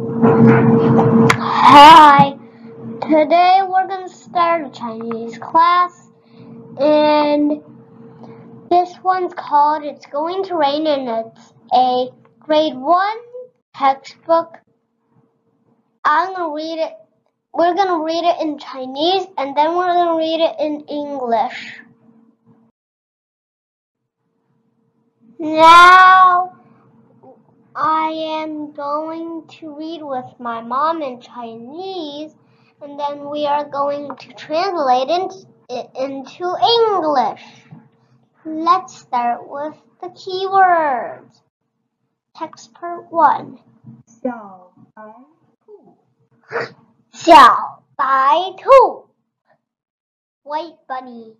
Hi, today we're going to start a Chinese class, and this one's called It's Going to Rain, and it's a grade 1 textbook. I'm going to read it, we're going to read it in Chinese, and then we're going to read it in English. Now, I am going to read with my mom in Chinese, and then we are going to translate it into English. Let's start with the keywords. Text part one. 小白兔，小白兔 White bunny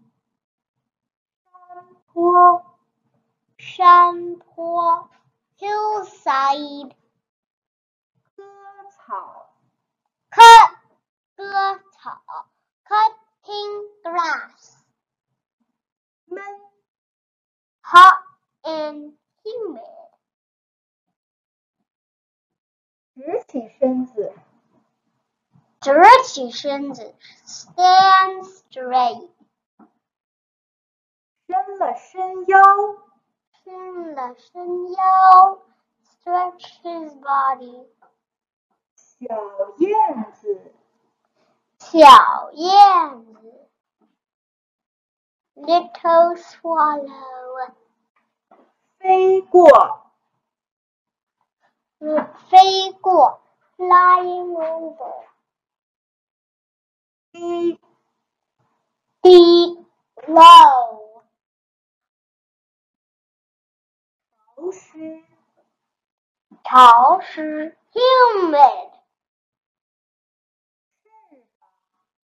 坡，山坡 hillside 割草， cut 割草 cutting grass 闷， hot and humid 直起身子，直起身子 stand straight 伸了伸腰， 伸了伸腰 stretch his body 小燕子，小燕子 little swallow 飞过，飞过 flying over 低，低 low 湿，潮湿 humid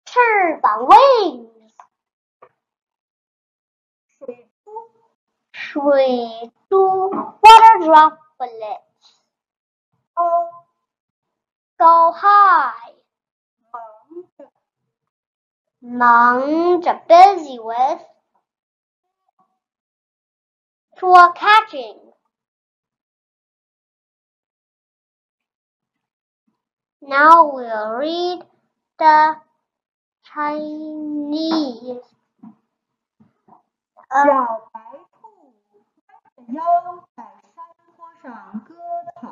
翅膀 wings 水珠，水珠 water droplets 高， go high 忙着，忙着 busy with 捉 catching Now we'll read the Chinese. 呃小白兔弯着腰在山坡上割草，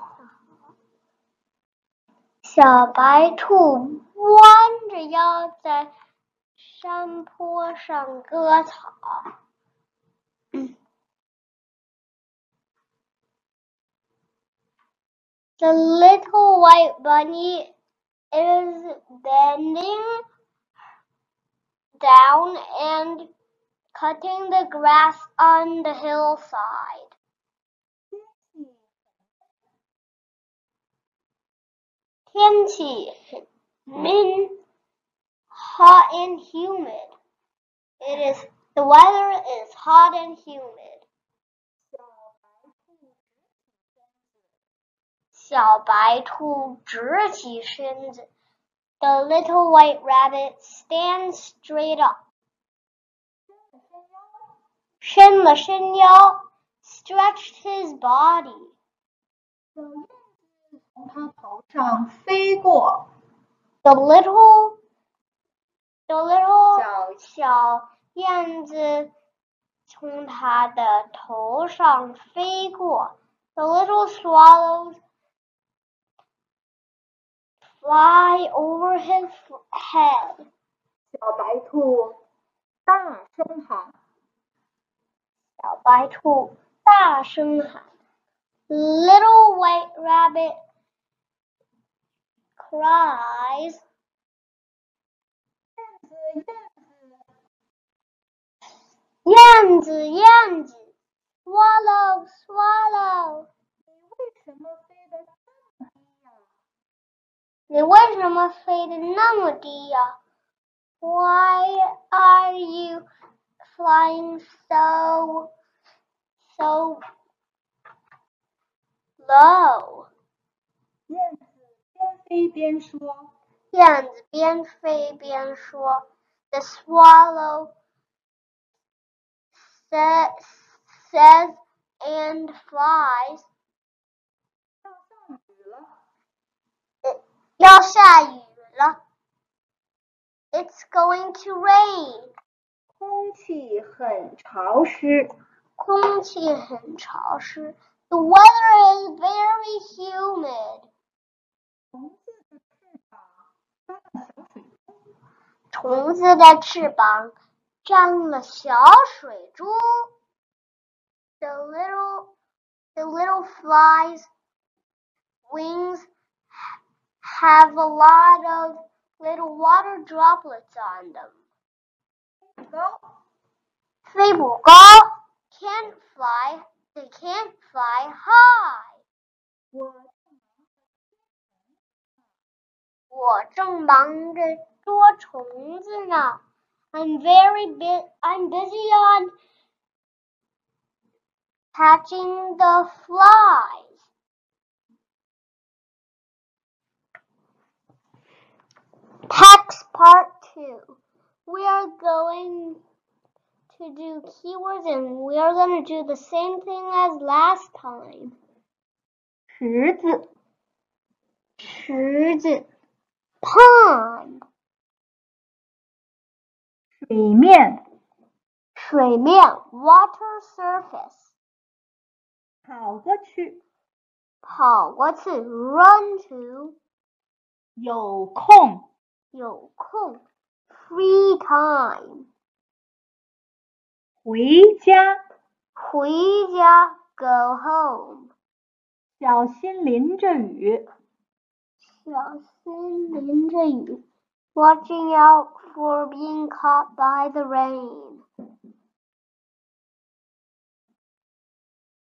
小白兔弯着腰在山坡上割草。The little white bunny is bending down and cutting the grass on the hillside. Tianqi means hot and humid. It is the weather is hot and humid. 小白兔直起身子，小白兔直起身子。The little white rabbit stands straight up. 伸了伸腰，伸了伸腰，stretched his body. 小燕子从它头上飞过， The little, the little 小小燕子从它的头上飞过。The little swallows fly over his head. 小白兔大声喊，小白兔大声喊，Little white rabbit cries, 燕子燕子，燕子燕子，Swallow swallow，你为什么飞得这么低呀、 你为什么飞得那么低呀？Why are you flying so so low？燕子边飞边说，燕子边飞边说：“The swallow sa- says and flies. 下雨了。It's going to rain. 空气很潮湿。空气很潮湿。The weather is very humid. 虫子的翅膀沾了小水珠。虫子的翅膀沾了小水珠。The little, the little flies' wings have a lot of little water droplets on them. 高飞不高，can't fly, they can't fly high. 我我正忙着捉虫子呢。I'm very bu- I'm busy on catching the flies. Text part two. We are going to do keywords and we are going to do the same thing as last time. 池子、池子 pond 水面、水面 water surface 跑过去、跑过去 run to 有空、 有空 free time 回家、回家 go home 小心淋着雨、小心淋着雨 watching out for being caught by the rain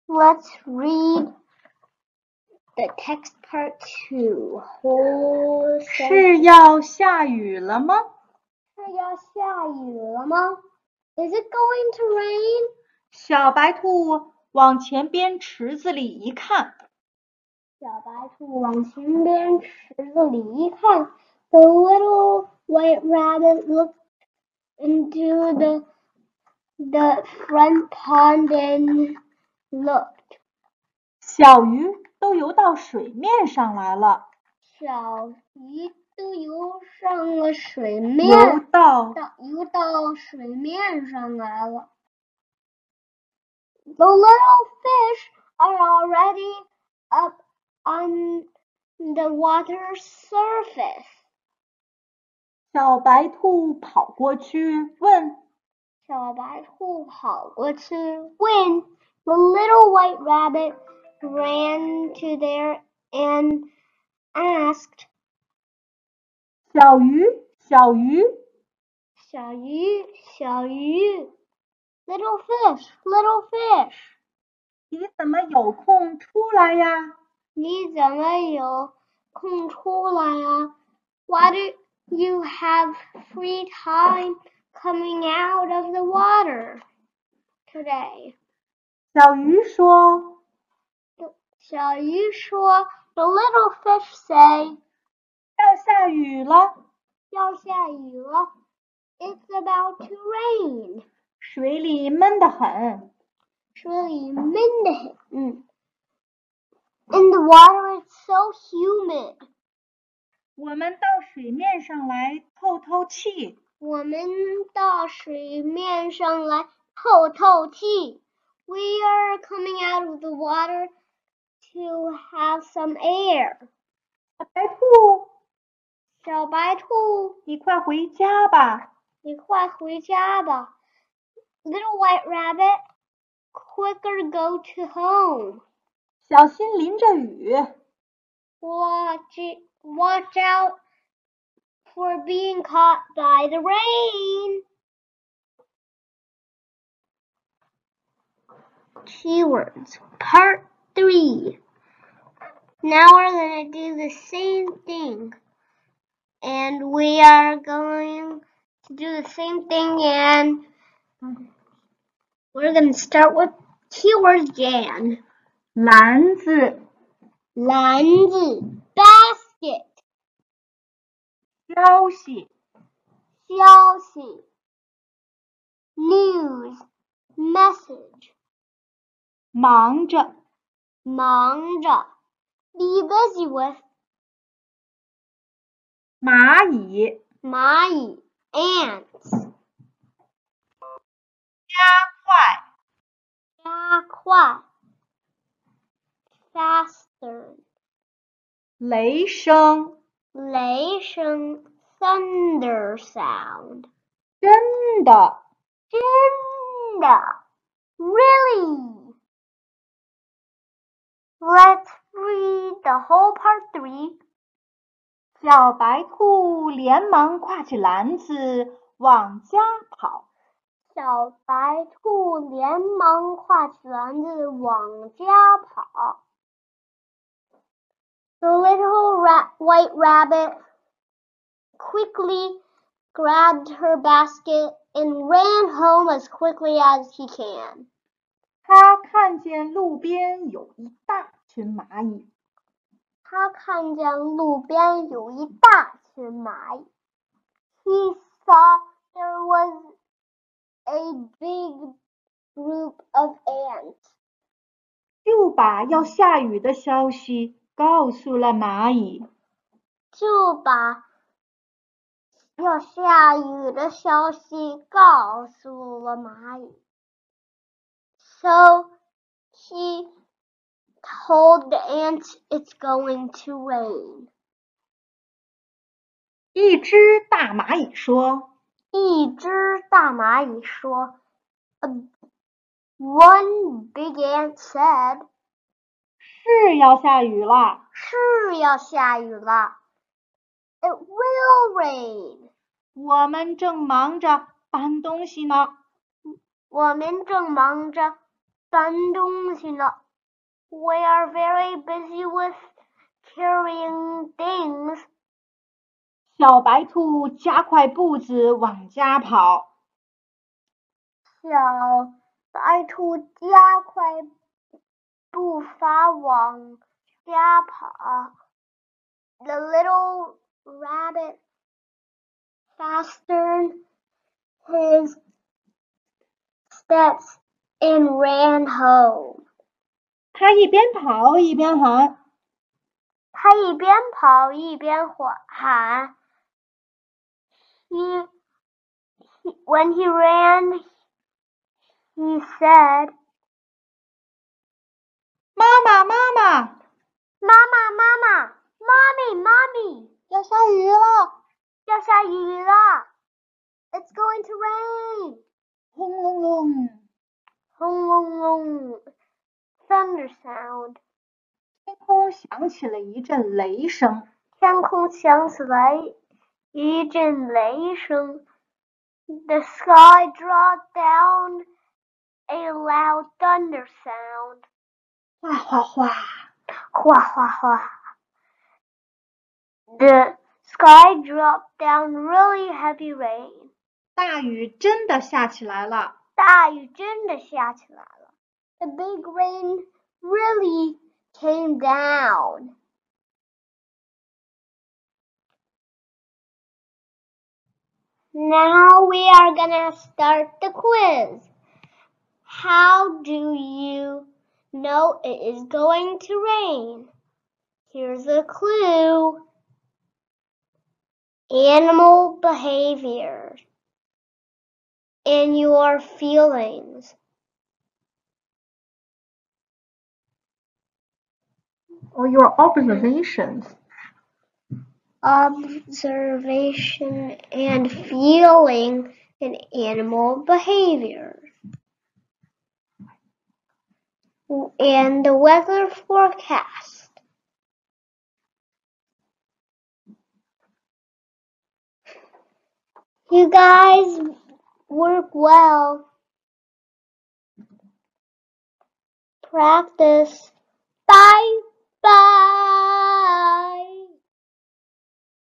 Let's read the text part two. Whole 是要下雨了吗？是要下雨了吗？Is it going to rain? 小白兔往前边池子里一看，小白兔往前边池子里一看，the little white rabbit looked into the the front pond and looked. 小鱼都游到水面上来了，小鱼都游上了水面，游到到游到水面上来了。The little fish are already up on the water surface. 小白兔跑过去问小白兔跑过去问 The little white rabbit ran to there and asked 小鱼：“小鱼，小鱼，小鱼，little fish, little fish，你怎么有空出来呀？你怎么有空出来呀？Why do you have free time coming out of the water today？” 小鱼说 小鱼说：“The little fish say，要下雨了，要下雨了。It's about to rain，水里闷得很。水里闷得很。嗯，In the water it's so humid。我们到水面上来透透气。我们到水面上来透透气。We are coming out of the water to have some air。小白兔，小白兔，你快回家吧。你快回家吧。Little white rabbit, quicker go to home. 小心淋着雨。 Watch it, watch out for being caught by the rain. Keywords Part 3. Now we're going to do the same thing. And we are going to do the same thing and we're going to start with keywords Jan. 篮子、篮子 basket 消息、消息 news message 忙着、忙着 be busy with 蚂蚁，蚂蚁，ants，加快，加快，faster，雷声，雷声，thunder sound，真的，真的，really。Let's read the whole part three. 小白兔连忙挎起篮子往家跑。小白兔连忙挎起篮子往家跑。The little ra white rabbit quickly grabbed her basket and ran home as quickly as he can. 他看见路边有一大 群蚂蚁。他看见路边有一大群蚂蚁。He saw there was a big group of ants. 就把要下雨的消息告诉了蚂蚁。就把要下雨的消息告诉了蚂蚁。So he told the ants it's going to rain. 一只大蚂蚁说：“一只大蚂蚁说，One big ant said，是要下雨了，是要下雨了。It will rain。我们正忙着搬东西呢。我们正忙着。”搬东西呢。 We are very busy with carrying things. 小白兔加快步子往家跑。小白兔加快步伐往家跑。The little rabbit fastened his steps and ran home. 他一边跑一边喊。他一边跑一边喊。He, he when he ran, he said, 妈妈，妈妈，妈妈，妈妈，mommy, mommy，要下雨了，要下雨了。It's going to rain. 轰隆隆。轰隆隆 ，thunder sound。天空响起了一阵雷声。天空响起来一阵雷声。The sky dropped down a loud thunder sound。哗哗哗，哗哗哗。The sky dropped down really heavy rain。大雨真的下起来了。大雨真的下起来了。 The big rain really came down. Now we are gonna start the quiz. How do you know it is going to rain? Here's a clue. Animal behavior and your feelings. Or your observations. Observation and feeling in animal behavior. And the weather forecast. You guys work well. Practice. Bye Bye.